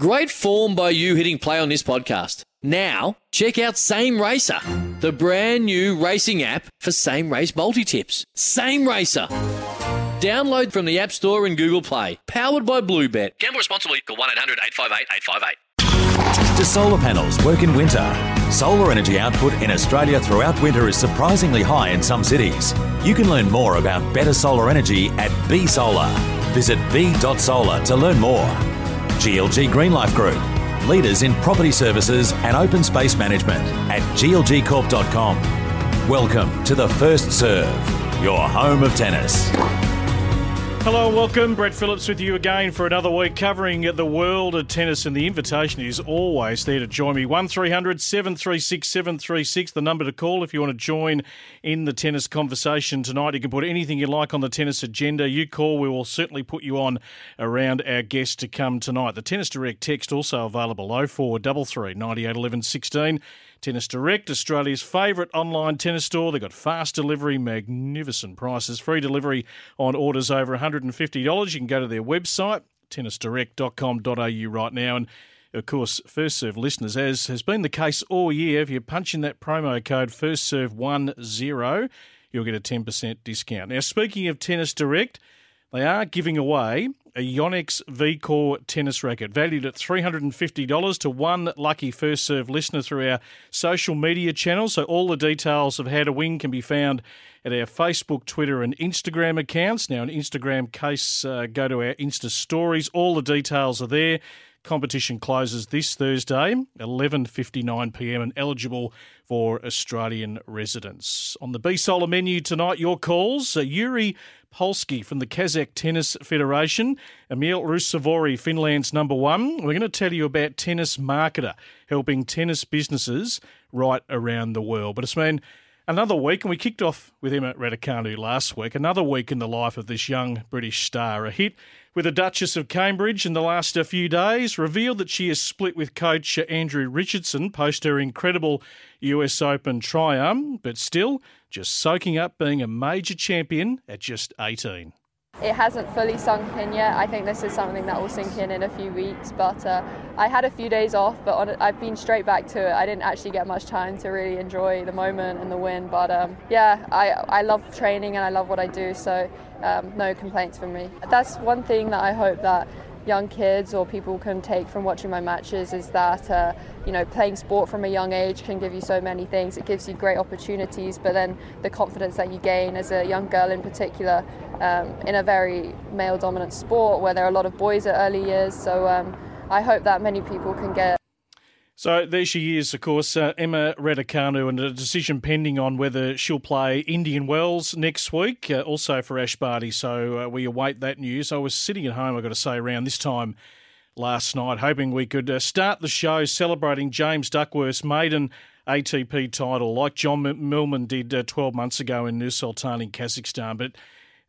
Great form by you hitting play on this podcast. Now, check out Same Racer, the brand new racing app for same race multi tips. Same Racer. Download from the App Store and Google Play. Powered by Bluebet. Gamble responsibly. Call 1 800 858 858. Do solar panels work in winter? Solar energy output in Australia throughout winter is surprisingly high in some cities. You can learn more about better solar energy at B Solar. Visit b.solar to learn more. GLG Greenlife Group, leaders in property services and open space management at glgcorp.com. Welcome to the First Serve, your home of tennis. Hello welcome. Brett Phillips with you again for another week covering the world of tennis. And the invitation is always there to join me. 1300 736 736, the number to call if you want to join in the tennis conversation tonight. You can put anything you like on the tennis agenda. You call, we will certainly put you on around our guest to come tonight. The Tennis Direct text also available 0433 98 11 16. Tennis Direct, Australia's favourite online tennis store. They've got fast delivery, magnificent prices, free delivery on orders over $150. You can go to their website, tennisdirect.com.au right now. And of course, First Serve listeners, as has been the case all year, if you punch in that promo code FirstServe10, you'll get a 10% discount. Now, speaking of Tennis Direct, they are giving away a Yonex V Core tennis racket valued at $350 to one lucky first serve listener through our social media channels. So, all the details of how to win can be found at our Facebook, Twitter, and Instagram accounts. Now, in Instagram case, uh, go to our Insta stories. All the details are there. Competition closes this Thursday, 11:59 p.m. and eligible for Australian residents. On the B Solar menu tonight, your calls: uh, Yuriy Polskiy from the Kazakh Tennis Federation, Emil Ruusuvuori, Finland's number one. We're going to tell you about Tennis Marketer, helping tennis businesses right around the world. But it's been another week, and we kicked off with Emma Raducanu last week. Another week in the life of this young British star. A hit with the Duchess of Cambridge in the last few days, revealed that she is split with coach Andrew Richardson post her incredible US Open triumph, but still just soaking up being a major champion at just 18. It hasn't fully sunk in yet. I think this is something that will sink in in a few weeks. But uh, I had a few days off, but on, I've been straight back to it. I didn't actually get much time to really enjoy the moment and the win. But um, yeah, I, I love training and I love what I do. So um, no complaints from me. That's one thing that I hope that young kids or people can take from watching my matches is that uh, you know playing sport from a young age can give you so many things. It gives you great opportunities but then the confidence that you gain as a young girl in particular um, in a very male dominant sport where there are a lot of boys at early years. So um, I hope that many people can get so there she is, of course, uh, Emma Raducanu, and a decision pending on whether she'll play Indian Wells next week, uh, also for Ash Barty. So uh, we await that news. I was sitting at home, I've got to say, around this time last night, hoping we could uh, start the show celebrating James Duckworth's maiden ATP title, like John Millman did uh, 12 months ago in Nur Sultan in Kazakhstan. But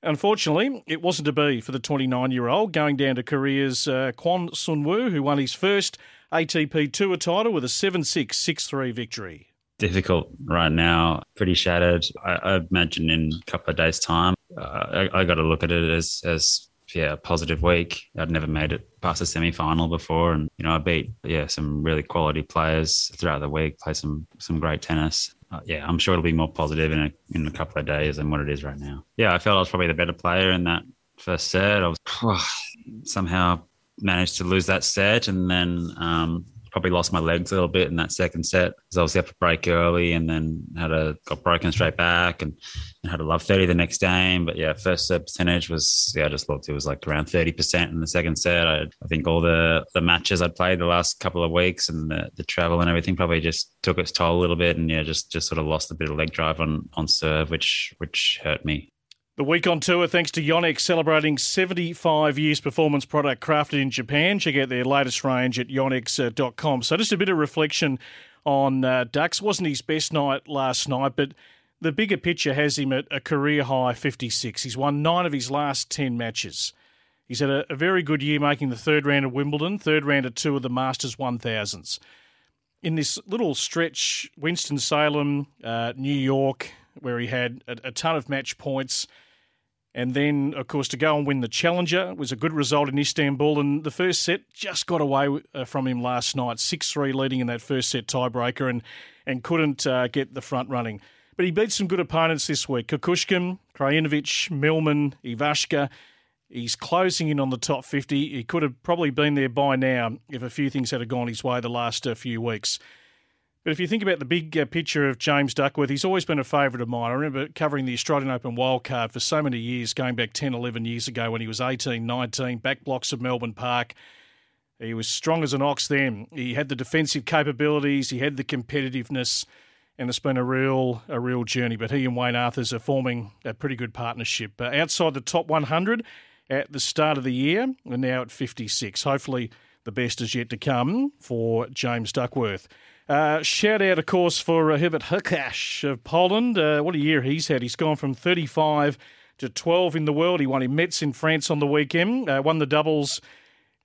Unfortunately, it wasn't to be for the 29 year old, going down to Korea's uh, Kwon Soon-woo, who won his first ATP Tour title with a 7 6 6 3 victory. Difficult right now, pretty shattered. I, I imagine in a couple of days' time, uh, I, I got to look at it as, as yeah, a positive week. I'd never made it past the semi final before, and you know I beat yeah some really quality players throughout the week. Play some some great tennis. Uh, yeah, I'm sure it'll be more positive in a in a couple of days than what it is right now. Yeah, I felt I was probably the better player in that first set. I was somehow managed to lose that set and then um, probably lost my legs a little bit in that second set because I was up to break early and then had a got broken straight back and, and, had a love 30 the next game. But yeah, first set percentage was, yeah, I just looked, it was like around 30% in the second set. I, I think all the, the matches I'd played the last couple of weeks and the, the travel and everything probably just took its toll a little bit. And yeah, just, just sort of lost a bit of leg drive on, on serve, which, which hurt me. The week on tour, thanks to Yonex, celebrating 75 years performance product crafted in Japan. Check out their latest range at yonex.com. So, just a bit of reflection on uh, Ducks. Wasn't his best night last night, but the bigger picture has him at a career high 56. He's won nine of his last 10 matches. He's had a, a very good year making the third round of Wimbledon, third round of two of the Masters 1000s. In this little stretch, Winston-Salem, uh, New York, where he had a, a ton of match points – and then, of course, to go and win the Challenger was a good result in Istanbul. And the first set just got away uh, from him last night, 6 3 leading in that first set tiebreaker and, and couldn't uh, get the front running. But he beat some good opponents this week Kukushkin, Krajinovic, Millman, Ivashka. He's closing in on the top 50. He could have probably been there by now if a few things had gone his way the last uh, few weeks. But if you think about the big uh, picture of James Duckworth, he's always been a favourite of mine. I remember covering the Australian Open wildcard for so many years, going back 10, 11 years ago when he was 18, 19, back blocks of Melbourne Park. He was strong as an ox then. He had the defensive capabilities, he had the competitiveness, and it's been a real a real journey. But he and Wayne Arthurs are forming a pretty good partnership. Uh, outside the top 100 at the start of the year, and now at 56. Hopefully, the best is yet to come for James Duckworth. Uh, shout out, of course, for uh, Hubert Hurkacz of Poland. Uh, what a year he's had. He's gone from 35 to 12 in the world. He won in Metz in France on the weekend, uh, won the doubles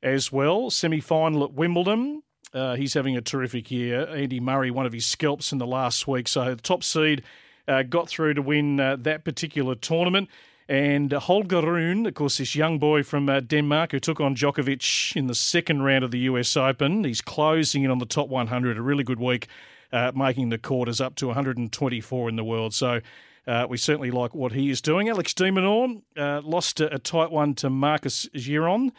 as well. Semi final at Wimbledon. Uh, he's having a terrific year. Andy Murray, one of his scalps in the last week. So the top seed got through to win that particular tournament. And Holger Rune, of course, this young boy from uh, Denmark who took on Djokovic in the second round of the US Open. He's closing in on the top 100. A really good week, uh, making the quarters up to 124 in the world. So uh, we certainly like what he is doing. Alex de Minaur uh, lost a, a, tight one to Marcos Giron.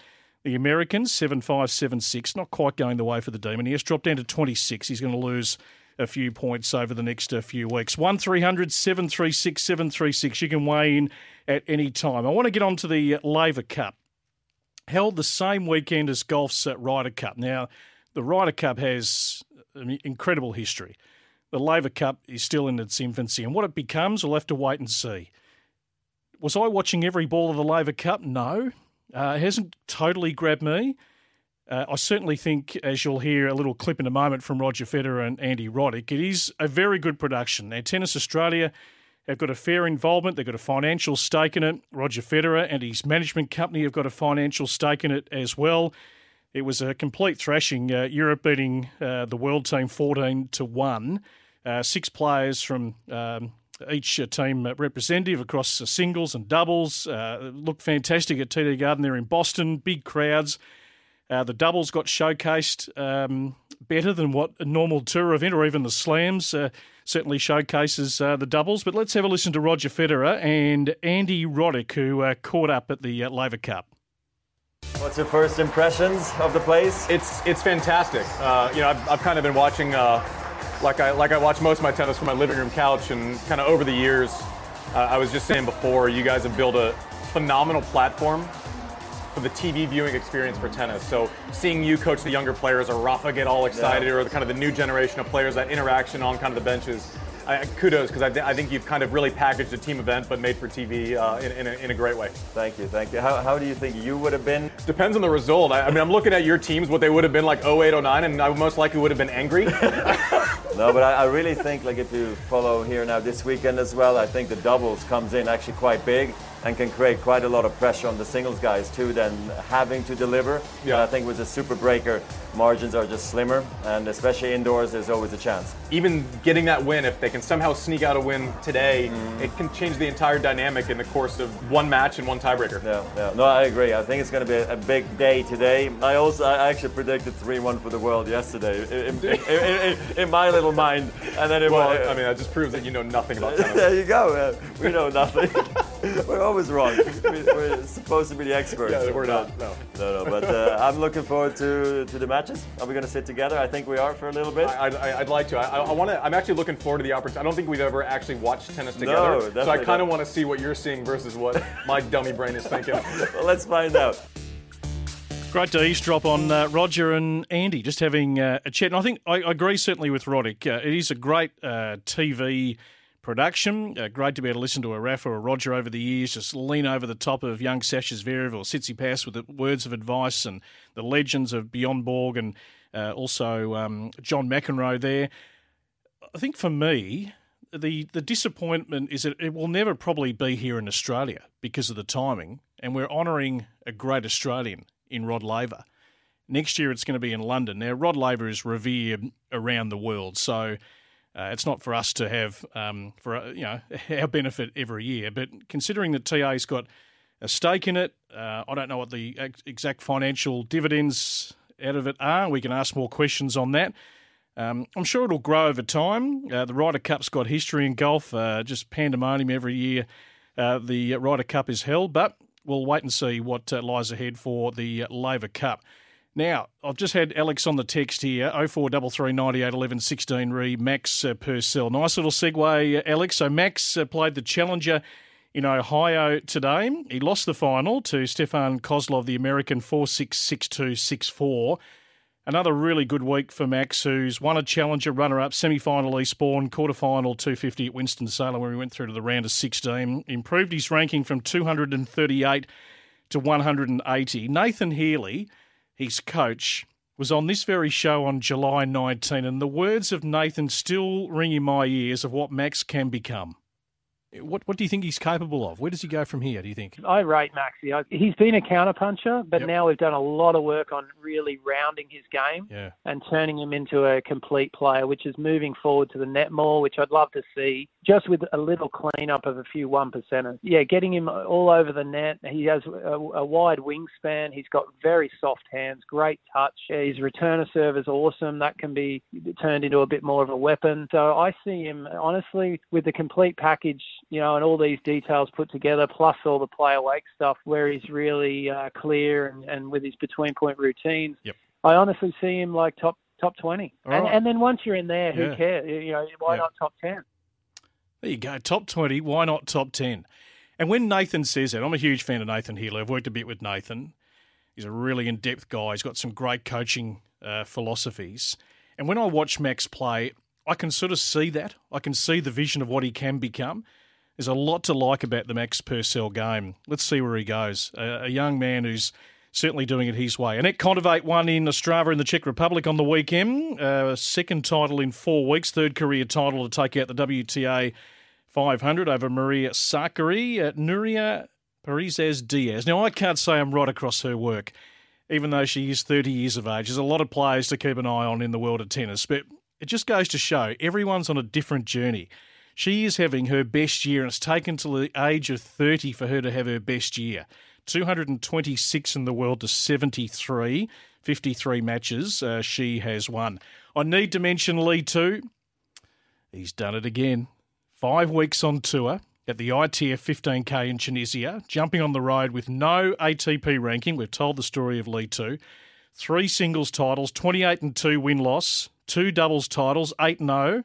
The Americans, 7 5 7 6. Not quite going the way for the Demon. He has dropped down to 26. He's going to lose a few points over the next uh, few weeks. 1300 736 736. You can weigh in at any time. I want to get on to the Laver Cup. Held the same weekend as golf's uh, Ryder Cup. Now, the Ryder Cup has an incredible history. The Laver Cup is still in its infancy, and what it becomes, we'll have to wait and see. Was I watching every ball of the Laver Cup? No. Uh, it hasn't totally grabbed me. Uh, I certainly think, as you'll hear a little clip in a moment from Roger Federer and Andy Roddick, it is a very good production. Now, Tennis Australia have got a fair involvement. They've got a financial stake in it. Roger Federer and his management company have got a financial stake in it as well. It was a complete thrashing. Uh, Europe beating uh, the world team 14 to 1. Uh, six players from um, each uh, team representative across singles and doubles. Uh, looked fantastic at TD Garden there in Boston. Big crowds. Uh, the doubles got showcased um, better than what a normal tour event or even the slams uh, certainly showcases uh, the doubles. But let's have a listen to Roger Federer and Andy Roddick, who uh, caught up at the uh, Laver Cup. What's your first impressions of the place? It's it's fantastic. Uh, you know, I've, I've, kind of been watching, like I like I watch most of my tennis from my living room couch, and kind of over the years, I was just saying before, you guys have built a phenomenal platform for the TV viewing experience for tennis. So seeing you coach the younger players or Rafa get all excited yeah. or the kind of the new generation of players, that interaction on kind of the benches, I, kudos because I, th- I, think you've kind of really packaged a team event but made for TV uh, in, in, a, in, a, great way. Thank you, thank you. How, how do you think you would have been? Depends on the result. I, I, mean, I'm looking at your teams, what they would have been like 08, 09, and I most likely would have been angry. no, but I, I really think like if you follow here now this weekend as well, I think the doubles comes in actually quite big and can create quite a lot of pressure on the singles guys too than having to deliver. Yeah. And I think with a super breaker, margins are just slimmer, and especially indoors, there's always a chance. Even getting that win, if they can somehow sneak out a win today, mm. it can change the entire dynamic in the course of one match and one tiebreaker. Yeah, yeah. No, I agree. I think it's going to be a, big day today. I also, I actually predicted 3-1 for the world yesterday in, in, in, in my little mind, and then it well, was, I mean, that just proves that you know nothing about tennis. there you go. Uh, we know nothing. We're always wrong. We're supposed to be the experts. Yeah, we're not. No, no, no. But uh, I'm looking forward to to the matches. Are we going to sit together? I think we are for a little bit. I, would like to. I, I want to. I'm actually looking forward to the opportunity. I don't think we've ever actually watched tennis together. No, so I kind of want to see what you're seeing versus what my dummy brain is thinking. well, let's find out. Great to eavesdrop on uh, Roger and Andy, just having uh, a chat. And I think I, I agree certainly with Roddick. Uh, it is a great uh, TV production. Uh, great to be able to listen to a Rafa or a Roger over the years, just lean over the top of young Sasha Zverev or pass with the words of advice and the legends of Björn Borg and uh, also um, John McEnroe there. I think for me, the the disappointment is that it will never probably be here in Australia because of the timing, and we're honouring a great Australian in Rod Laver. Next year, it's going to be in London. Now, Rod Laver is revered around the world, so uh, it's not for us to have um, for uh, you know our benefit every year. But considering that TA's got a stake in it, uh, I don't know what the exact financial dividends out of it are. We can ask more questions on that. Um, I'm sure it'll grow over time. Uh, the Ryder Cup's got history in golf, uh, just pandemonium every year. Uh, the Ryder Cup is held, but we'll wait and see what lies ahead for the Laver Cup. Now, I've just had Alex on the text here, 0433 98 11 16 re Max uh, Purcell. Nice little segue, uh, Alex. So, Max uh, played the Challenger in Ohio today. He lost the final to Stefan Kozlov, the American 4 6 6 2 6 4. Another really good week for Max, who's won a Challenger runner up, semi final Eastbourne, quarter final 250 at Winston-Salem, where he went through to the round of 16. Improved his ranking from 238 to 180. Nathan Healey his coach, was on this very show on July 19, and the words of Nathan still ring in my ears of what Max can become. What what do you think he's capable of? Where does he go from here? Do you think? I rate Maxi. He's been a counterpuncher, but yep. now we've done a lot of work on really rounding his game yeah. and turning him into a complete player, which is moving forward to the net more, which I'd love to see. Just with a little cleanup of a few one percenters. Yeah, getting him all over the net. He has a, a wide wingspan. He's got very soft hands, great touch. His return of serve is awesome. That can be turned into a bit more of a weapon. So I see him honestly with the complete package you know, and all these details put together, plus all the play awake stuff, where he's really uh, clear and, and with his between point routines. Yep. I honestly see him like top top twenty, and, right. and then once you're in there, who yeah. cares? You know, why yep. not top ten? There you go, top twenty. Why not top ten? And when Nathan says that, I'm a huge fan of Nathan Healey. I've worked a bit with Nathan. He's a really in depth guy. He's got some great coaching uh, philosophies. And when I watch Max play, I can sort of see that. I can see the vision of what he can become. There's a lot to like about the Max Purcell game. Let's see where he goes. A, a young man who's certainly doing it his way. Anett Kontaveit won in Ostrava in the Czech Republic on the weekend. Uh, second title in four weeks, third career title to take out the WTA 500 over Maria Sakkari. at Nuria Parrizas Diaz. Now, I can't say I'm right across her work, even though she is 30 years of age. There's a lot of players to keep an eye on in the world of tennis, but it just goes to show everyone's on a different journey. She is having her best year, and it's taken to the age of 30 for her to have her best year. 226 in the world to 73, 53 matches uh, she has won. I need to mention Li Tu. He's done it again. Five weeks on tour at the ITF 15K in Tunisia, jumping on the road with no ATP ranking. We've told the story of Li Tu. Three singles titles, 28 and 2 win loss, two doubles titles, 8 0.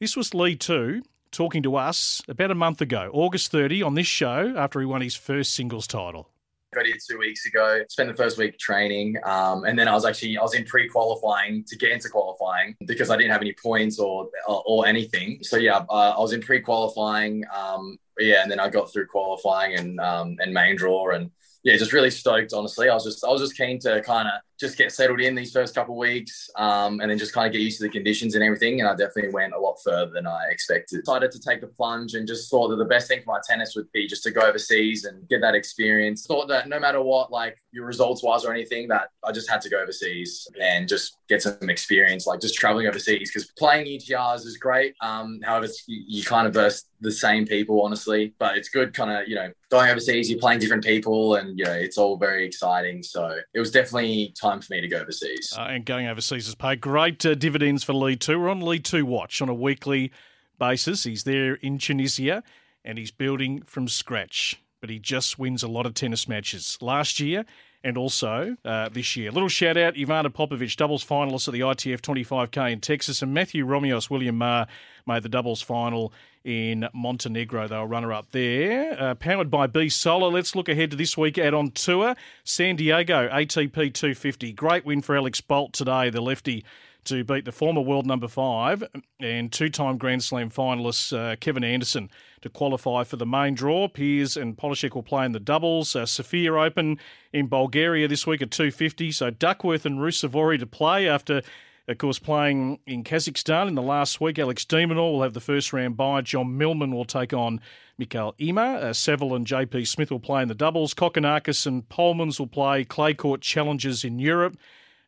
This was Li Tu talking to us about a month ago, August 30, on this show after he won his first singles title. Got here two weeks ago. Spent the first week training, um, and then I was actually I was in pre-qualifying to get into qualifying because I didn't have any points or or, or anything. So yeah, uh, I was in pre-qualifying. Um, yeah, and then I got through qualifying and um, and main draw, and yeah, just really stoked. Honestly, I was just I was just keen to kind of just get settled in these first couple weeks, um, and then just kind of get used to the conditions and everything. And I definitely went a lot further than I expected. Decided to take the plunge and just thought that the best thing for my tennis would be just to go overseas and get that experience. Thought that no matter what, like your results wise or anything, that I just had to go overseas and just get some experience, like just traveling overseas. Because playing UTRs is great. Um, however, you, you kind of verse the same people, honestly. But it's good, kind of you know, going overseas, you're playing different people, and you know, it's all very exciting. So it was definitely time for me to go overseas. Uh, and going overseas has paid great uh, dividends for Li Tu. We're on Li Tu watch on a weekly basis. He's there in Tunisia and he's building from scratch, but he just wins a lot of tennis matches. Last year and also uh, this year. Little shout out Ivana Popovic, doubles finalist at the ITF 25K in Texas, and Matthew Romios, William Maher made the doubles final in Montenegro. They were runner up there. Uh, powered by B Solar. Let's look ahead to this week out on tour. San Diego ATP 250. Great win for Alex Bolt today, the lefty to beat the former world number five and two time Grand Slam finalist uh, Kevin Anderson to qualify for the main draw. Peers and Polasek will play in the doubles. Uh, Sofia Open in Bulgaria this week at 250. So Duckworth and Ruusuvuori to play after. Of course, playing in Kazakhstan in the last week, Alex de Minaur will have the first round bye. John Millman will take on Mikael Ymer. Uh, Saville and JP Smith will play in the doubles. Kokkinakis and Polmans will play clay court challenges in Europe.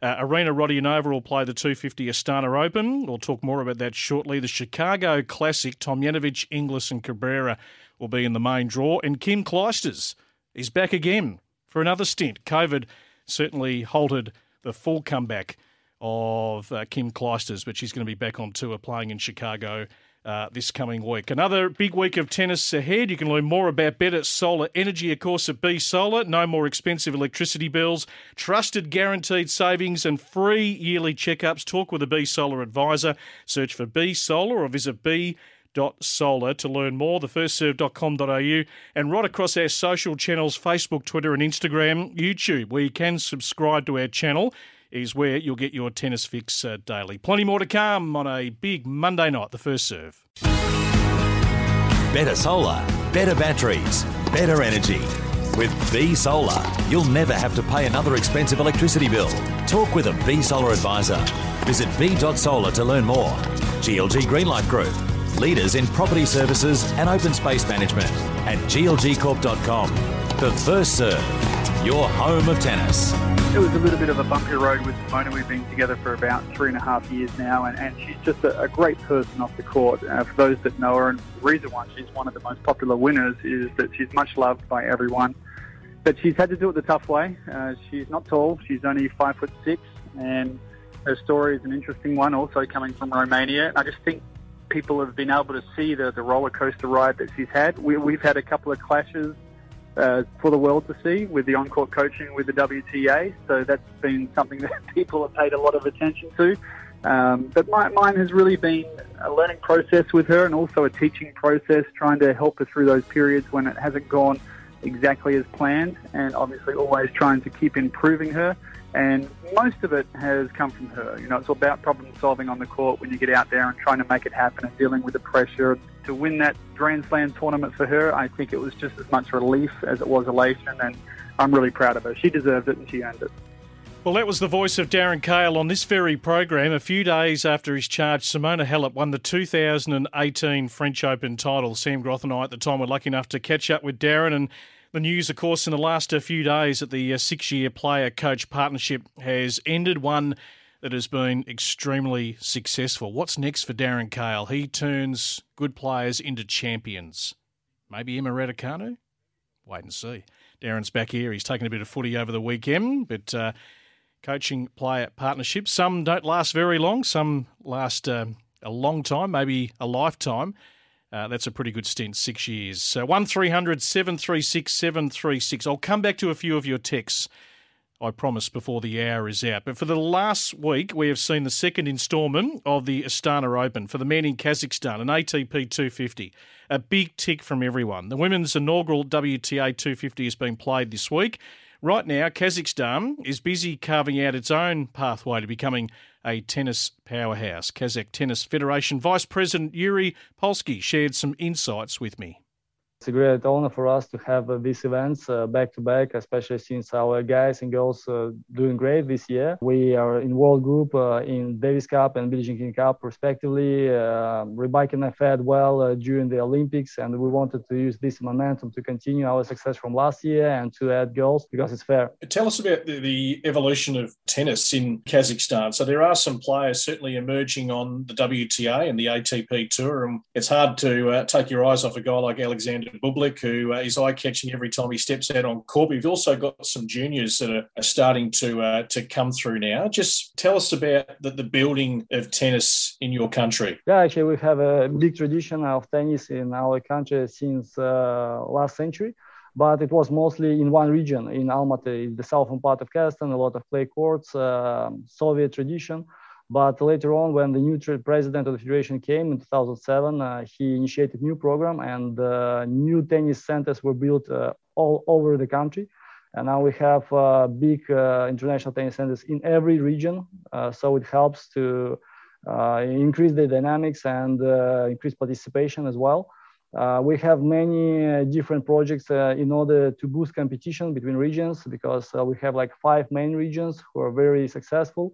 Uh, Arina Rodionova will play the 250 Astana Open. We'll talk more about that shortly. The Chicago Classic, Tom Tomljanovic, Inglis, and Cabrera will be in the main draw. And Kim Clijsters is back again for another stint. COVID certainly halted the full comeback of uh, Kim Clijsters, but she's going to be back on tour playing in Chicago uh, this coming week. Another big week of tennis ahead. You can learn more about better solar energy, of course, at B Solar. No more expensive electricity bills, trusted guaranteed savings, and free yearly checkups. Talk with a B Solar advisor. Search for B Solar or visit B solar to learn more, thefirstserve.com.au, and right across our social channels Facebook, Twitter, and Instagram, YouTube, where you can subscribe to our channel is where you'll get your tennis fix uh, daily. Plenty more to come on a big Monday night, the first serve. Better solar, better batteries, better energy. With B Solar, you'll never have to pay another expensive electricity bill. Talk with a B Solar advisor. Visit b.solar to learn more. GLG Greenlife Group, leaders in property services and open space management, at glgcorp.com. The first serve, your home of tennis it was a little bit of a bumpy road with Simona. We've been together for about three and a half years now, and, and she's just a, a, great person off the court. Uh, for those that know her, and the reason why she's one of the most popular winners is that she's much loved by everyone. But she's had to do it the tough way. Uh, she's not tall; she's only five foot six, and her story is an interesting one. Also coming from Romania, I just think people have been able to see the, the roller coaster ride that she's had. We, we've had a couple of clashes uh, for the world to see with the on-court coaching with the WTA. So that's been something that people have paid a lot of attention to. Um, but my, mine has really been a learning process with her and also a teaching process, trying to help her through those periods when it hasn't gone exactly as planned, and obviously always trying to keep improving her. And most of it has come from her. You know, it's all about problem solving on the court when you get out there and trying to make it happen and dealing with the pressure. To win that Grand Slam tournament for her, I think it was just as much relief as it was elation, and I'm really proud of her. She deserved it and she earned it. Well, that was the voice of Darren Cahill on this very program. A few days after his charge, Simona Halep won the 2018 French Open title. Sam Groth and I at the time were lucky enough to catch up with Darren and the news, of course, in the last few days that the uh, six year player coach partnership has ended, one that has been extremely successful. What's next for Darren Cahill? He turns good players into champions. Maybe Emma Raducanu? Wait and see. Darren's back here. He's taken a bit of footy over the weekend, but uh, coaching player partnerships, some don't last very long, some last uh, a long time, maybe a lifetime. Uh, that's a pretty good stint, six years. So 1300 736 736. I'll come back to a few of your texts, I promise, before the hour is out. But for the last week, we have seen the second instalment of the Astana Open for the men in Kazakhstan, an ATP 250. A big tick from everyone. The women's inaugural WTA 250 has been played this week. Right now, Kazakhstan is busy carving out its own pathway to becoming a tennis powerhouse. Kazakh Tennis Federation Vice President Yuriy Polskiy shared some insights with me. It's a great honor for us to have uh, these events uh, back to back, especially since our guys and girls uh, doing great this year. We are in World Group uh, in Davis Cup and Billie Jean King Cup, respectively. Rybakina fared well during the Olympics, and we wanted to use this momentum to continue our success from last year and to add girls because it's fair. Tell us about the, the evolution of tennis in Kazakhstan. So there are some players certainly emerging on the WTA and the ATP tour, and it's hard to uh, take your eyes off a guy like Alexander Bublik, who uh, is eye catching every time he steps out on court. We've also got some juniors that are, are starting to uh, to come through now. Just tell us about the, the building of tennis in your country. Yeah, actually, we have a big tradition of tennis in our country since uh, last century but it was mostly in one region in Almaty, the southern part of Kazakhstan, a lot of clay courts, uh, Soviet tradition. But later on, when the new president of the federation came in 2007, uh, he initiated new program and uh, new tennis centers were built uh, all over the country. And now we have uh, big uh, international tennis centers in every region. Uh, so it helps to increase the dynamics and increase participation as well. Uh, we have many uh, different projects uh, in order to boost competition between regions because we have like five main regions who are very successful.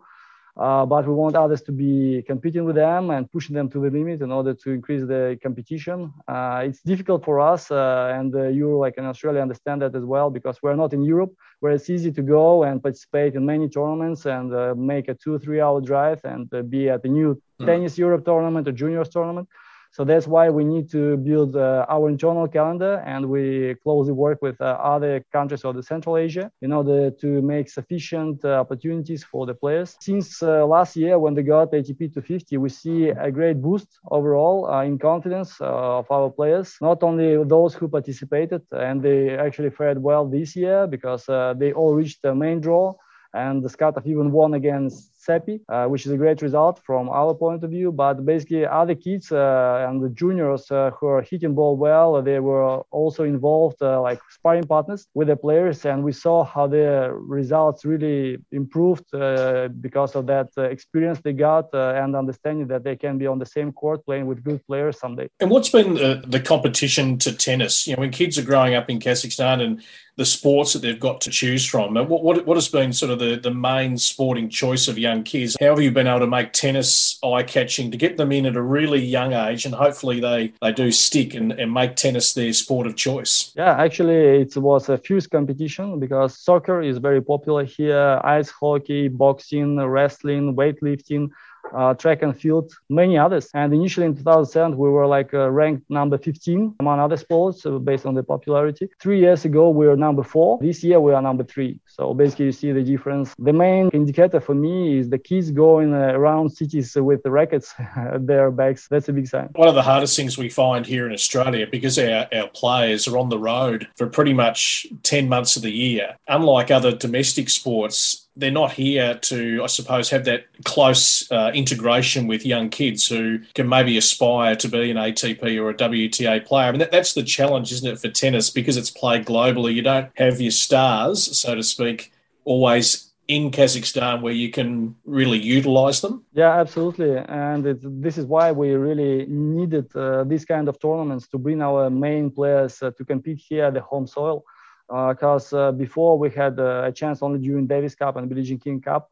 Uh, but we want others to be competing with them and pushing them to the limit in order to increase the competition. Uh, it's difficult for us, uh, and you, like in Australia, understand that as well because we're not in Europe, where it's easy to go and participate in many tournaments and make a two, three hour drive and be at the new mm. tennis Europe tournament or juniors tournament. So that's why we need to build uh, our internal calendar and we closely work with uh, other countries of the Central Asia in order to make sufficient uh, opportunities for the players. Since uh, last year, when they got ATP 250, we see a great boost overall uh, in confidence uh, of our players, not only those who participated and they actually fared well this year because they all reached the main draw and the Skatov even won against Seppi, uh, which is a great result from our point of view. But basically, other kids uh, and the juniors uh, who are hitting ball well, they were also involved uh, like sparring partners with the players, and we saw how their results really improved uh, because of that experience they got and understanding that they can be on the same court playing with good players someday. And what's been the, the competition to tennis? You know, when kids are growing up in Kazakhstan and the sports that they've got to choose from. What, what, what has been sort of the, the main sporting choice of young kids? How have you been able to make tennis eye catching to get them in at a really young age and hopefully they, they do stick and, and make tennis their sport of choice? Yeah, actually, it was a fierce competition because soccer is very popular here, ice hockey, boxing, wrestling, weightlifting uh, track and field, many others. And initially in 2007, we were like uh, ranked number 15 among other sports uh, based on the popularity. Three years ago, we were number four. This year, we are number three. So basically, you see the difference. The main indicator for me is the kids going uh, around cities with the rackets at their backs. That's a big sign. One of the hardest things we find here in Australia, because our, our players are on the road for pretty much 10 months of the year, unlike other domestic sports, they're not here to, I suppose, have that close uh, integration with young kids who can maybe aspire to be an ATP or a WTA player. I mean, that, that's the challenge, isn't it, for tennis? Because it's played globally, you don't have your stars, so to speak, always in Kazakhstan where you can really utilize them? Yeah, absolutely. And it, this is why we really needed uh, these kind of tournaments to bring our main players uh, to compete here at the home soil because uh, uh, before we had uh, a chance only during Davis Cup and Billie Jean King Cup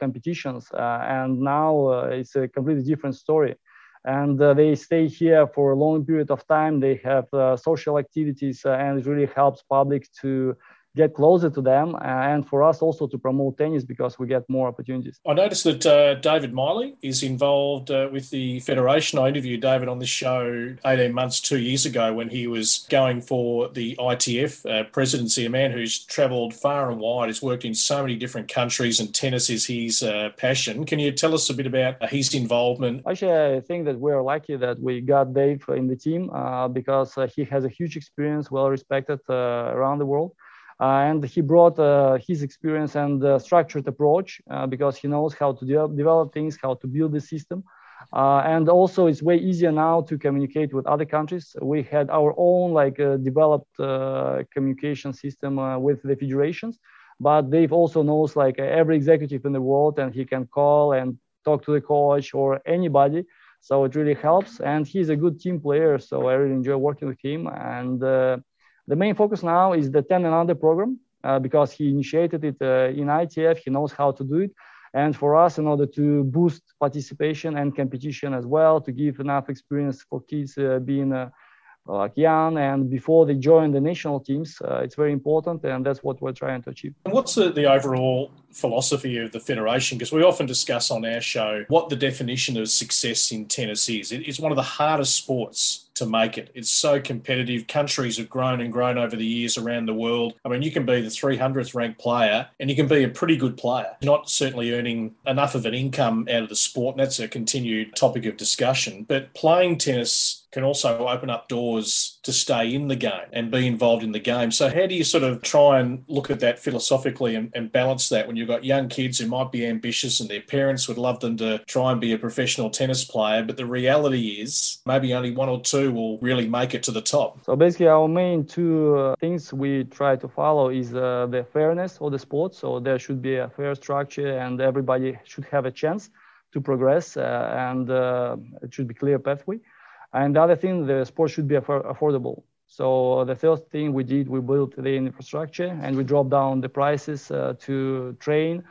competitions, and now it's a completely different story. And they stay here for a long period of time. They have social activities, and it really helps public to get closer to them and for us also to promote tennis because we get more opportunities. I noticed that uh, David Miley is involved uh, with the Federation. I interviewed David on this show 18 months, two years ago when he was going for the ITF uh, presidency, a man who's travelled far and wide, has worked in so many different countries and tennis is his uh, passion. Can you tell us a bit about uh, his involvement? Actually, I think that we're lucky that we got Dave in the team uh, because he has a huge experience, well respected around the world. Uh, and he brought uh, his experience and uh, structured approach because he knows how to de- develop things, how to build the system. Uh, and also it's way easier now to communicate with other countries. We had our own like uh, developed uh, communication system with the federations but dave also knows like every executive in the world and he can call and talk to the coach or anybody. So it really helps. And he's a good team player so i really enjoy working with him. And the main focus now is the 10 and under program uh, because he initiated it uh, in ITF. He knows how to do it. And for us, in order to boost participation and competition as well, to give enough experience for kids uh, being uh, like young and before they join the national teams, uh, it's very important. And that's what we're trying to achieve. And what's the, the overall philosophy of the federation? Because we often discuss on our show what the definition of success in tennis is. It, it's one of the hardest sports to make it. It's so competitive. Countries have grown and grown over the years around the world. I mean, you can be the 300th ranked player and you can be a pretty good player, not certainly earning enough of an income out of the sport. And that's a continued topic of discussion. But playing tennis can also open up doors to stay in the game and be involved in the game. So, how do you sort of try and look at that philosophically and, and balance that when you've got young kids who might be ambitious and their parents would love them to try and be a professional tennis player, but the reality is maybe only one or two will really make it to the top. So basically, our main two uh, things we try to follow is uh, the fairness of the sport. So there should be a fair structure, and everybody should have a chance to progress, uh, and uh, it should be clear pathway. And the other thing, the sport should be affordable. So the first thing we did, we built the infrastructure and we dropped down the prices uh, to train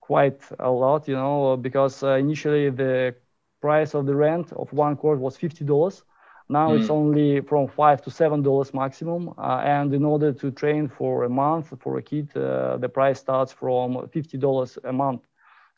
quite a lot, you know, because uh, initially the price of the rent of one court was fifty dollars. Now mm. it's only from five to seven dollars maximum. Uh, and in order to train for a month for a kid, uh, the price starts from fifty dollars a month.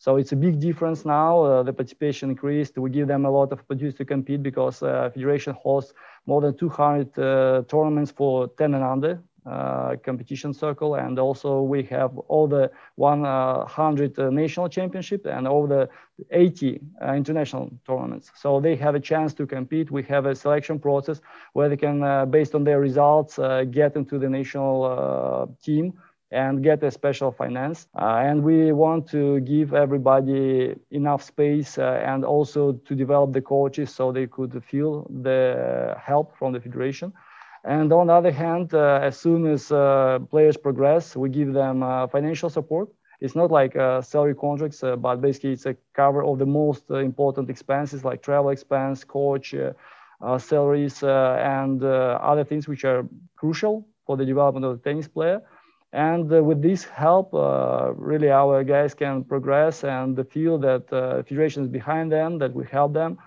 So it's a big difference now. Uh, the participation increased. We give them a lot of opportunities to compete because uh, Federation hosts more than 200 uh, tournaments for 10 and under uh, competition circle. And also we have all the 100 uh, national championship and all the 80 uh, international tournaments. So they have a chance to compete. We have a selection process where they can, based on their results, get into the national team and get a special finance. Uh, and we want to give everybody enough space uh, and also to develop the coaches so they could feel the help from the federation. And on the other hand, uh, as soon as uh, players progress, we give them uh, financial support. It's not like uh, salary contracts, but basically it's a cover of the most important expenses like travel expense, coach, salaries, and other things which are crucial for the development of the tennis player. And uh, with this help, uh, really our guys can progress and feel that uh, federation is behind them, that we help them.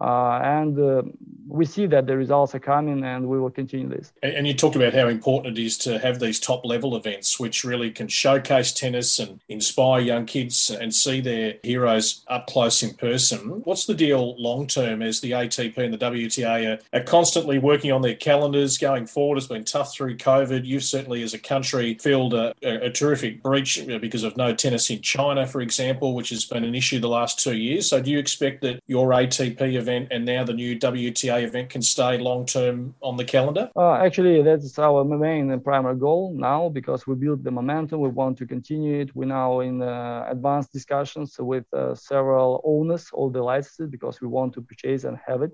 Uh, and uh, we see that the results are coming and we will continue this. And you talked about how important it is to have these top level events, which really can showcase tennis and inspire young kids and see their heroes up close in person. What's the deal long term as the ATP and the WTA are, are constantly working on their calendars going forward? It's been tough through COVID. You've certainly, as a country, filled a, a, a terrific breach because of no tennis in China, for example, which has been an issue the last two years. So do you expect that your ATP event and now the new WTA event can stay long term on the calendar? Uh, actually, that's our main and primary goal now because we built the momentum. We want to continue it. We're now in uh, advanced discussions with uh, several owners all the licenses because we want to purchase and have it.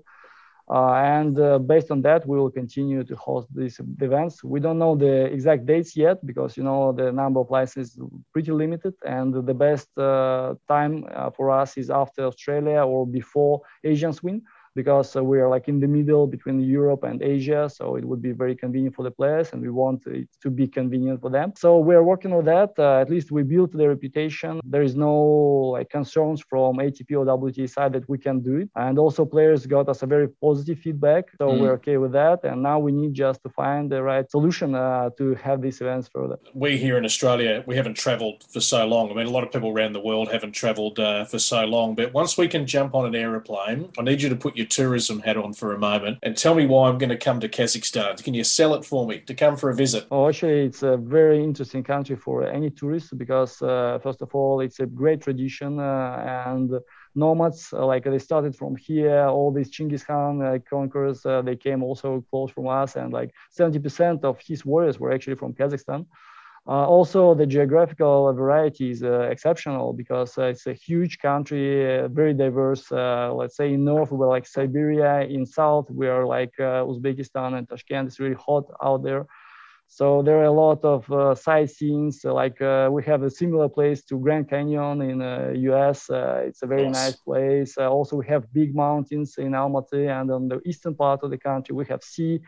Uh, and uh, based on that, we will continue to host these events. We don't know the exact dates yet because you know the number of licenses is pretty limited, and the best uh, time for us is after Australia or before Asian Swing because uh, we are like in the middle between Europe and Asia. So it would be very convenient for the players and we want it to be convenient for them. So we're working on that. Uh, at least we built the reputation. There is no like concerns from ATP or WTA side that we can do it. And also players got us a very positive feedback. So mm. we're okay with that. And now we need just to find the right solution uh, to have these events further. We here in Australia, we haven't traveled for so long. I mean, a lot of people around the world haven't traveled uh, for so long. But once we can jump on an aeroplane, I need you to put your your tourism hat on for a moment and tell me why I'm going to come to Kazakhstan. Can you sell it for me to come for a visit? Oh, actually, it's a very interesting country for any tourist because, uh, first of all, it's a great tradition uh, and nomads uh, like they started from here all these Chinggis Khan uh, conquerors uh, they came also close from us and like 70% of his warriors were actually from Kazakhstan uh, also, the geographical variety is uh, exceptional because uh, it's a huge country, uh, very diverse. Uh, let's say in north, we're like Siberia. In south, we are like uh, Uzbekistan and Tashkent. It's really hot out there. So there are a lot of sightseeing. So like we have a similar place to Grand Canyon in the US. it's a very nice place. also, we have big mountains in Almaty, and on the eastern part of the country, we have sea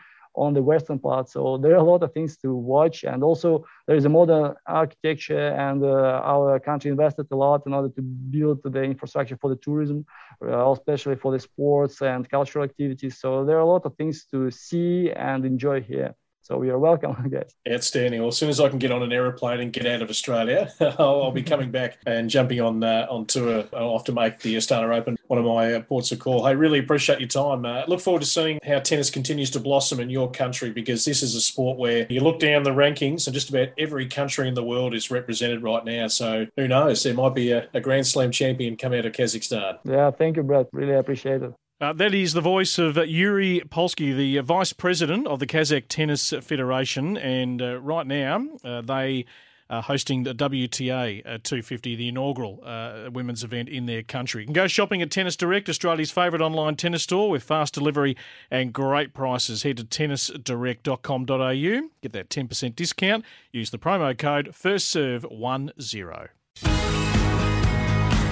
on the western part. So there are a lot of things to watch, and also there is a modern architecture, and uh, our country invested a lot in order to build the infrastructure for the tourism, uh, especially for the sports and cultural activities. So there are a lot of things to see and enjoy here. So you're welcome, guys. Outstanding. Well, as soon as I can get on an aeroplane and get out of Australia, I'll, I'll, be coming back and jumping on uh, on tour. I'll have to make the Astana Open one of my uh, ports of call. Hey, really appreciate your time. Uh, look forward to seeing how tennis continues to blossom in your country because this is a sport where you look down the rankings and just about every country in the world is represented right now. So who knows? There might be a, a Grand Slam champion come out of Kazakhstan. Yeah, thank you, Brett. Really appreciate it. Uh, that is the voice of uh, Yuriy Polskiy, the uh, vice president of the Kazakh Tennis Federation. And uh, right now, uh, they are hosting the WTA uh, 250, the inaugural women's event in their country. You can go shopping at Tennis Direct, Australia's favourite online tennis store with fast delivery and great prices. Head to tennisdirect.com.au, get that 10% discount. Use the promo code FIRSTSERVE10.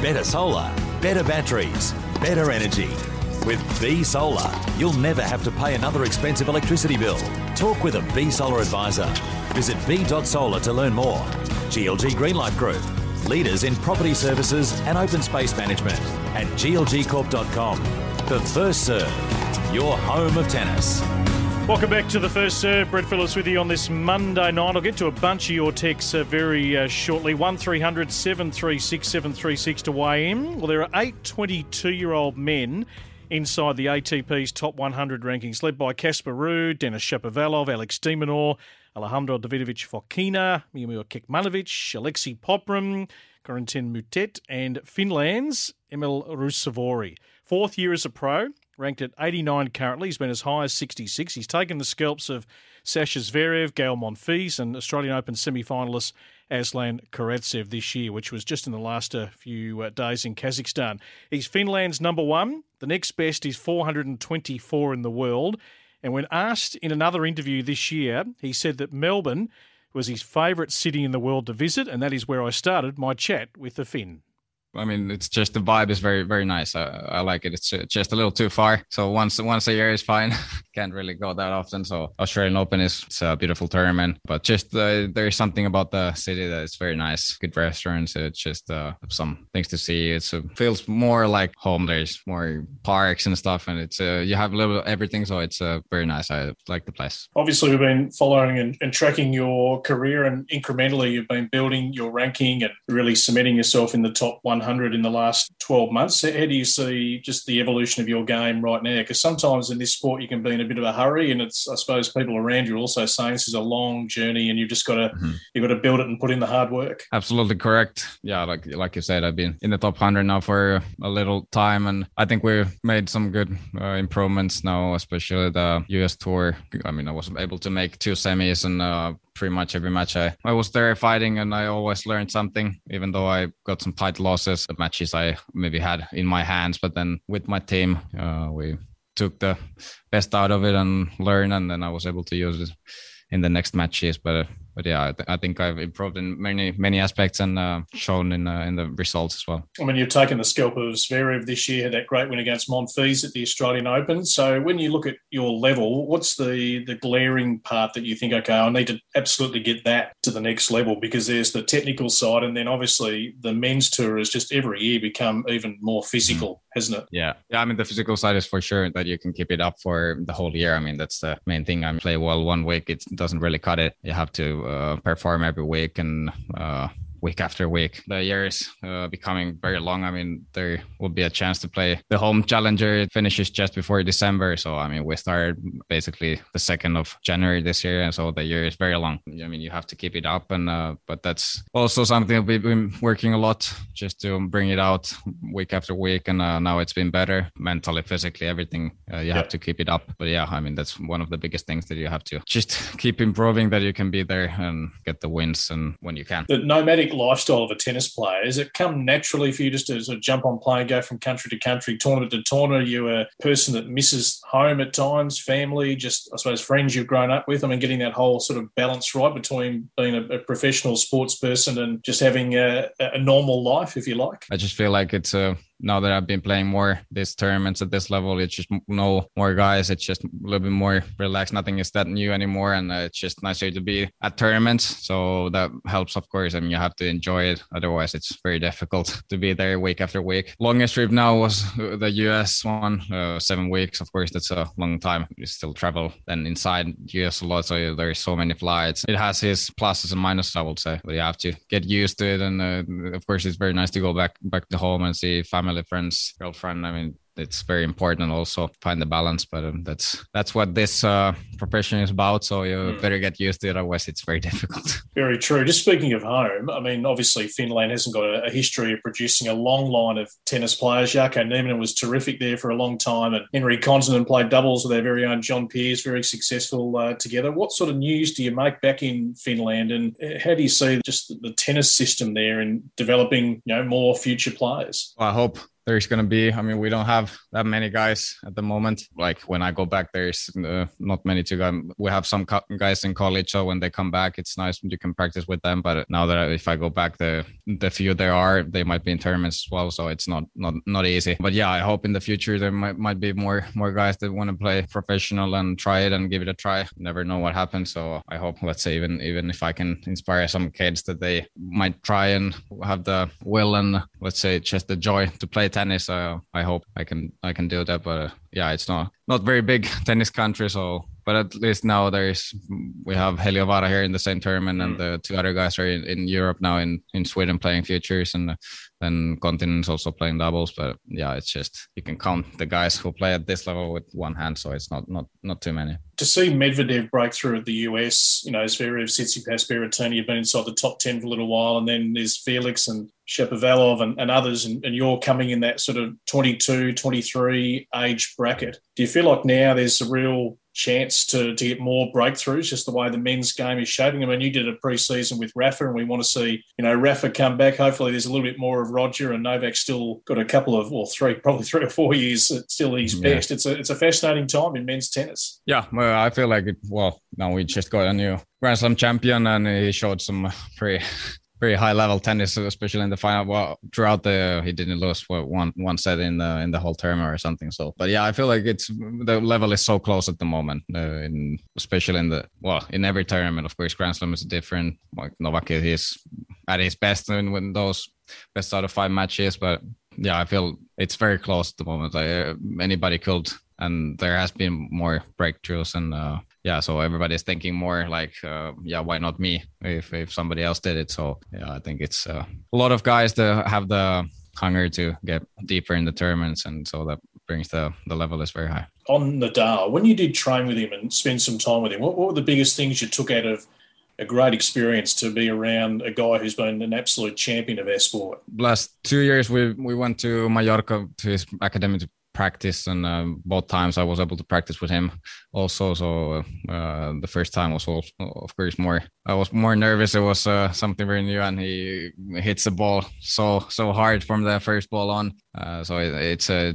Better solar, better batteries, better energy. With B Solar, you'll never have to pay another expensive electricity bill. Talk with a B Solar advisor. Visit b.solar to learn more. GLG Greenlife Group, leaders in property services and open space management, and glgcorp.com. The first serve, your home of tennis. Welcome back to the first serve. Brett Phillips with you on this Monday night. I'll get to a bunch of your texts uh, very uh, shortly. 1300 736 736 to weigh in. Well, there are eight 22 year old men inside the ATP's top 100 rankings, led by Casper Ruud, Denis Shapovalov, Alex de Minaur, Alejandro Davidovich Fokina, Miomir Kekmanovic, Alexei Popyrin, Corentin Moutet, and Finland's Emil Ruusuvuori. Fourth year as a pro, ranked at 89 currently. He's been as high as 66. He's taken the scalps of Sasha Zverev, Gael Monfils, and Australian Open semi finalist Aslan Karatsev this year, which was just in the last uh, few uh, days in Kazakhstan. He's Finland's number one. The next best is 424 in the world. And when asked in another interview this year, he said that Melbourne was his favourite city in the world to visit, and that is where I started my chat with the Finn. I mean, it's just the vibe is very, very nice. I, I like it. It's just a little too far. So once, once a year is fine. Can't really go that often. So Australian Open is a beautiful tournament, but just uh, there is something about the city that is very nice. Good restaurants. It's just uh, some things to see. It uh, feels more like home. There's more parks and stuff, and it's uh, you have a little everything. So it's uh, very nice. I like the place. Obviously, we've been following and, and tracking your career, and incrementally, you've been building your ranking and really cementing yourself in the top 100 in the last 12 months. How do you see just the evolution of your game right now? Because sometimes in this sport, you can be in a bit of a hurry, and it's I suppose people around you are also saying this is a long journey, and you've just got to mm-hmm. you've got to build it and put in the hard work. Absolutely correct. Yeah, like like you said, I've been in the top hundred now for a little time, and I think we've made some good uh, improvements now, especially the US tour. I mean, I was able to make two semis and uh, pretty much every match I, I was there fighting and I always learned something, even though I got some tight losses, the matches I maybe had in my hands. But then with my team, uh, we took the best out of it and learned, and then I was able to use it in the next matches. But but yeah, I, th- I, think I've improved in many many aspects and uh, shown in uh, in the results as well. I mean, you've taken the scalp of Zverev this year, that great win against Monfils at the Australian Open. So when you look at your level, what's the the glaring part that you think? Okay, I need to absolutely get that to the next level because there's the technical side, and then obviously the men's tour has just every year become even more physical, mm. hasn't it? Yeah, yeah. I mean, the physical side is for sure that you can keep it up for the whole year. I mean, that's the main thing. I play well one week, it doesn't really cut it. You have to uh, perform every week and uh, week after week. The year is uh, becoming very long. I mean, there will be a chance to play the home challenger. It finishes just before December. So, I mean, we started basically the 2nd of January this year. And so the year is very long. I mean, you have to keep it up. And, uh, but that's also something we've been working a lot just to bring it out week after week. And uh, now it's been better mentally, physically, everything. Uh, you yeah. have to keep it up. But yeah, I mean, that's one of the biggest things that you have to just keep improving that you can be there and get the wins and when you can. The nomadic lifestyle of a tennis player? Is it come naturally for you just to sort of jump on plane, go from country to country, tournament to tournament? Are you a person that misses home at times, family, just I suppose friends you've grown up with? I mean, getting that whole sort of balance right between being a, a professional sports person and just having a, a, normal life, if you like. I just feel like it's a now that I've been playing more these tournaments at this level, it's just know more guys. It's just a little bit more relaxed. Nothing is that new anymore, and uh, it's just nicer to be at tournaments. So that helps, of course. Mean, you have to enjoy it. Otherwise, it's very difficult to be there week after week. Longest trip now was the US one, uh, seven weeks. Of course, that's a long time. You still travel and inside US a lot, so there's so many flights. It has its pluses and minuses, I would say. But you have to get used to it, and uh, of course, it's very nice to go back back to home and see family family, friends, girlfriend. I mean, it's very important also find the balance. But um, that's that's what this uh, profession is about. So you mm. better get used to it, otherwise it's very difficult. Very true. Just speaking of home, I mean, obviously Finland hasn't got a, a history of producing a long line of tennis players. Jarkko Nieminen was terrific there for a long time, and Henri Kontinen played doubles with their very own John Peers, very successful uh, together. What sort of news do you make back in Finland, and uh, how do you see just the tennis system there in developing, you know, more future players? Well, I hope there's going to be i mean we don't have that many guys at the moment. Like when i go back there's uh, not many to go. We have some guys in college so when they come back it's nice you can practice with them. But now that if i go back the the few there are they might be in tournaments as well so it's not not not easy. But yeah i hope in the future there might, might be more more guys that want to play professional and try it and give it a try. Never know what happens so i hope let's say even even if i can inspire some kids that they might try and have the will and let's say just the joy to play tennis. Uh, I hope I can I can do that. But uh, yeah, it's not not very big tennis country, so but at least now there's we have Heliövaara here in the same tournament, and mm. the two other guys are in, in Europe now in in Sweden playing futures, and then Kontinen's also playing doubles. But yeah, it's just you can count the guys who play at this level with one hand, so it's not not not too many. To see Medvedev break through at the US, you know, Zverev, Tsitsipas, Berrettini have been inside the top ten for a little while, and then there's Felix and Shapovalov and, and others, and, and, you're coming in that sort of 22, 23 age bracket. Do you feel like now there's a real chance to, to get more breakthroughs, just the way the men's game is shaping. I mean, you did a preseason with Rafa, and we want to see, you know, Rafa come back. Hopefully, there's a little bit more of Roger, and Novak still got a couple of, well, three, probably three or four years still his yeah. best. It's a, it's a fascinating time in men's tennis. Yeah, well, I feel like it, well, now we just got a new Grand Slam champion, and he showed some pretty very high level tennis, especially in the final. Well, throughout the he didn't lose what, one one set in the in the whole tournament or something. So, but yeah, I feel like it's the level is so close at the moment, uh, in especially in the well in every tournament. Of course, Grand Slam is different. Like Novak is at his best in when those best out of five matches, but yeah, I feel it's very close at the moment. Like uh, anybody could, and there has been more breakthroughs and. Uh, yeah, so everybody's thinking more like, uh, yeah, why not me if if somebody else did it? So yeah, I think it's uh, a lot of guys that have the hunger to get deeper in the tournaments, and so that brings the the level is very high. On the Nadal, when you did train with him and spend some time with him, what, what were the biggest things you took out of a great experience to be around a guy who's been an absolute champion of our sport. Last two years, we we went to Mallorca to his academy to practice and uh, both times i was able to practice with him also. So uh, the first time was also, of course more i was more nervous. It was uh, something very new and he hits the ball so so hard from the first ball on. Uh, so it, it's a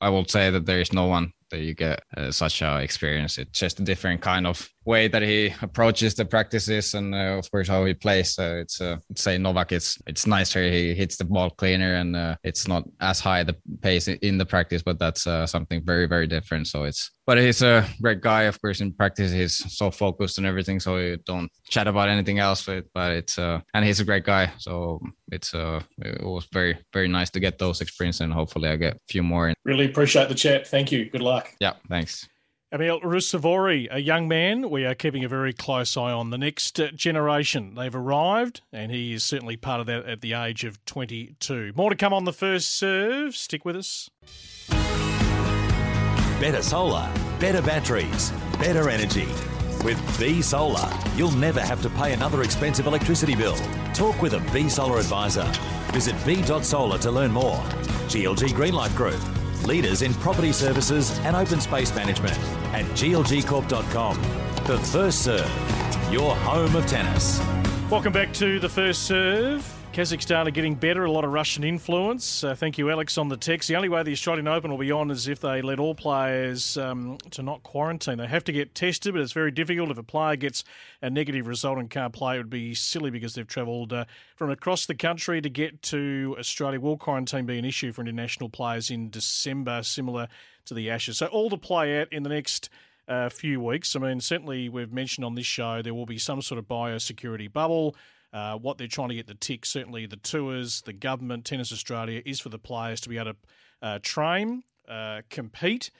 i will say that there is no one that you get uh, such a experience it's just a different kind of way that he approaches the practices and uh, of course how he plays. So it's uh, say Novak, it's it's nicer. He hits the ball cleaner and uh, it's not as high the pace in the practice, but that's uh, something very very different. So it's but he's a great guy. Of course, in practice he's so focused and everything, so you don't chat about anything else. But, but it's uh, and he's a great guy. So it's uh it was very very nice to get those experiences and hopefully I get a few more. Really appreciate the chat. Thank you. Good luck. Yeah, thanks. Emil Ruusuvuori, a young man we are keeping a very close eye on. The next uh, generation, they've arrived, and he is certainly part of that at the age of 22. More to come on the first serve. Stick with us. Better solar, better batteries, better energy. With B Solar, you'll never have to pay another expensive electricity bill. Talk with a B Solar advisor. Visit b.solar to learn more. GLG Greenlight Group leaders in property services and open space management at glgcorp.com. The First Serve, your home of tennis. Welcome back to The First Serve. Kazakhstan are getting better, a lot of Russian influence. Uh, thank you, Alex, on the text. The only way the Australian Open will be on is if they let all players um, to not quarantine. They have to get tested, but it's very difficult. If a player gets a negative result and can't play, it would be silly because they've travelled uh, from across the country to get to Australia. Will quarantine be an issue for international players in December, similar to the Ashes? So all to play out in the next uh, few weeks. I mean, certainly we've mentioned on this show there will be some sort of biosecurity bubble. Uh, what they're trying to get the tick, certainly the tours, the government, Tennis Australia, is for the players to be able to uh, train, uh, compete,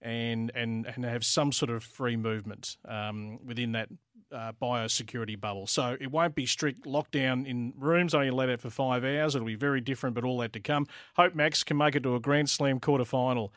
and and and have some sort of free movement um, within that uh, biosecurity bubble. So it won't be strict lockdown in rooms, only let out for five hours. It'll be very different, but all that to come. Hope Max can make it to a Grand Slam quarter final.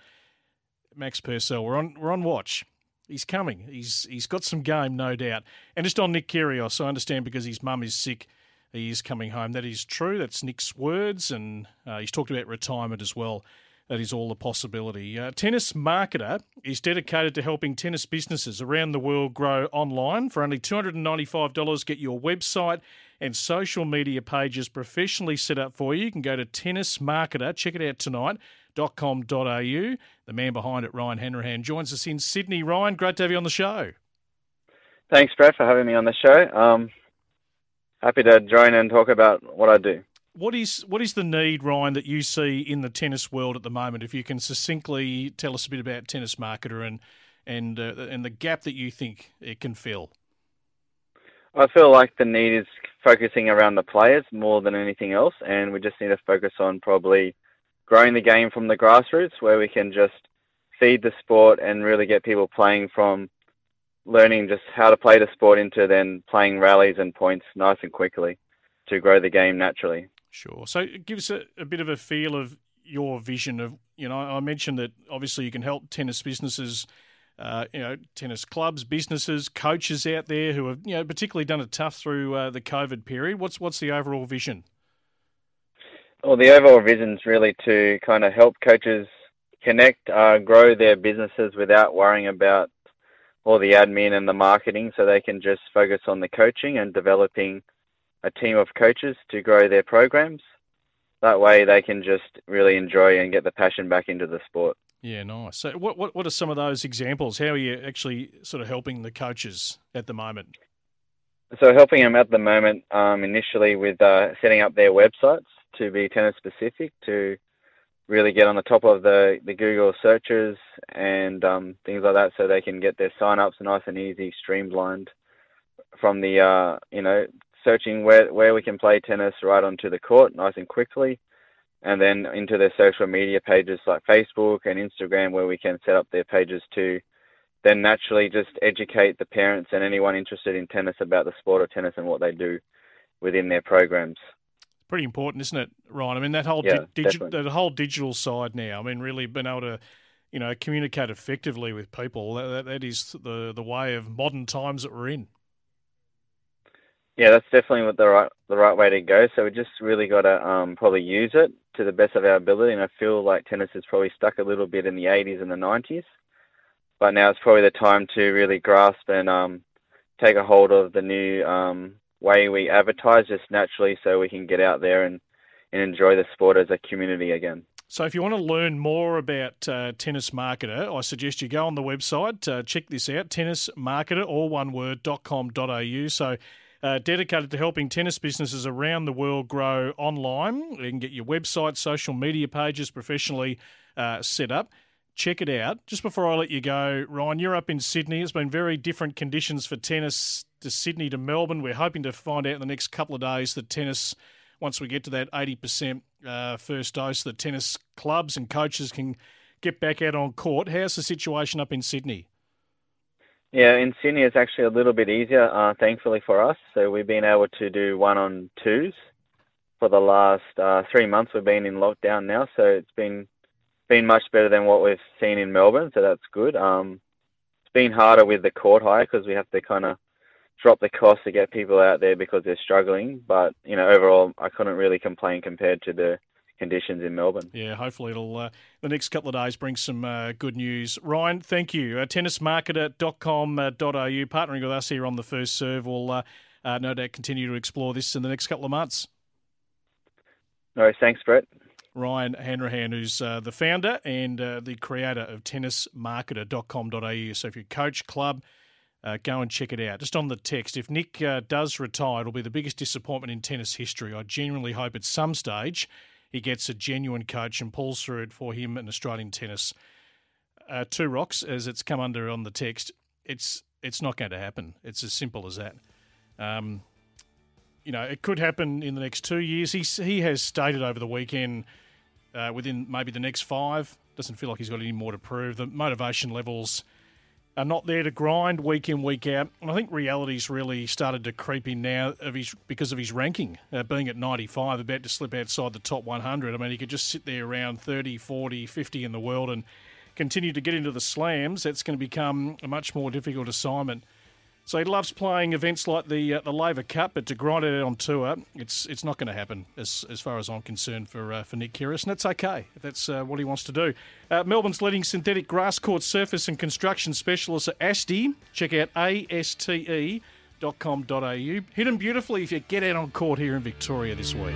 Max Purcell, we're on we're on watch. He's coming. He's he's got some game, no doubt. And just on Nick Kyrgios, I understand because his mum is sick, he is coming home. That is true. That's Nick's words, and uh, he's talked about retirement as well. That is all a possibility. Uh, tennis Marketer is dedicated to helping tennis businesses around the world grow online. For only $295, get your website and social media pages professionally set up for you. You can go to Tennis Marketer, check it out tonight, .com.au. The man behind it, Ryan Hanrahan, joins us in Sydney. Ryan, great to have you on the show. Thanks, Brad, for having me on the show. Um, happy to join and talk about what I do. What is what is the need, Ryan, that you see in the tennis world at the moment? If you can succinctly tell us a bit about Tennis Marketer and and uh, and the gap that you think it can fill. I feel like the need is focusing around the players more than anything else, and we just need to focus on probably growing the game from the grassroots, where we can just feed the sport and really get people playing from learning just how to play the sport into then playing rallies and points nice and quickly to grow the game naturally. Sure. So give us a, a bit of a feel of your vision of, you know, I mentioned that obviously you can help tennis businesses, uh, you know, tennis clubs, businesses, coaches out there who have, you know, particularly done it tough through uh, the COVID period. What's what's the overall vision? Well, the overall vision is really to kind of help coaches connect, uh, grow their businesses without worrying about all the admin and the marketing, so they can just focus on the coaching and developing a team of coaches to grow their programs. That way, they can just really enjoy and get the passion back into the sport. Yeah, nice. So, what what what are some of those examples? How are you actually sort of helping the coaches at the moment? So, helping them at the moment, um, initially with uh, setting up their websites to be tennis specific, to really get on the top of the, the Google searches and um, things like that, so they can get their sign ups nice and easy, streamlined from the uh, you know searching where where we can play tennis right onto the court nice and quickly, and then into their social media pages like Facebook and Instagram where we can set up their pages to then naturally just educate the parents and anyone interested in tennis about the sport of tennis and what they do within their programs. Pretty important, isn't it, Ryan? I mean that whole yeah, di- digi- that whole digital side now. I mean, really being able to you know communicate effectively with people. That, that is the the way of modern times that we're in. Yeah, that's definitely what the right the right way to go. So we just really got to um, probably use it to the best of our ability. And I feel like tennis is probably stuck a little bit in the 80s and the 90s, but now it's probably the time to really grasp and um, take a hold of the new um, way we advertise just naturally, so we can get out there and, and enjoy the sport as a community again. So, if you want to learn more about uh, Tennis Marketer, I suggest you go on the website, uh, check this out tennismarketer, all one word, .com.au. So, uh, dedicated to helping tennis businesses around the world grow online. You can get your website, social media pages professionally uh, set up. Check it out. Just before I let you go, Ryan, you're up in Sydney. It's been very different conditions for tennis to Sydney to Melbourne. We're hoping to find out in the next couple of days that tennis, once we get to that 80% uh, first dose, that tennis clubs and coaches can get back out on court. How's the situation up in Sydney? Yeah, in Sydney it's actually a little bit easier, uh, thankfully for us. So we've been able to do one on twos for the last uh, three months. We've been in lockdown now, so it's been been much better than what we've seen in Melbourne. So that's good. Um, it's been harder with the court hire because we have to kind of drop the cost to get people out there because they're struggling. But you know, overall, I couldn't really complain compared to the conditions in Melbourne. Yeah, hopefully it'll uh, the next couple of days bring some uh, good news. Ryan, thank you. Uh, tennismarketer.com.au, partnering with us here on the first serve. We'll uh, uh, no doubt continue to explore this in the next couple of months. No, thanks, Brett. Ryan Hanrahan, who's uh, the founder and uh, the creator of tennismarketer.com.au. So if you're coach, club, uh, go and check it out. Just on the text, if Nick uh, does retire, it'll be the biggest disappointment in tennis history. I genuinely hope at some stage he gets a genuine coach and pulls through it for him and Australian tennis. Uh, two rocks, as it's come under on the text. It's it's not going to happen. It's as simple as that. Um, you know, it could happen in the next two years. He he has stated over the weekend uh, within maybe the next five. Doesn't feel like he's got any more to prove. The motivation levels are not there to grind week in week out. And I think reality's really started to creep in now of his because of his ranking uh, being at 95, about to slip outside the top 100. I mean, he could just sit there around 30, 40, 50 in the world and continue to get into the slams. That's going to become a much more difficult assignment. So he loves playing events like the uh, the Laver Cup, but to grind it out on tour, it's it's not going to happen as as far as I'm concerned for uh, for Nick Kyrgios, and that's okay if that's uh, what he wants to do. Uh, Melbourne's leading synthetic grass court surface and construction specialists at ASTE. Check out aste.com.au. Hidden beautifully if you get out on court here in Victoria this week.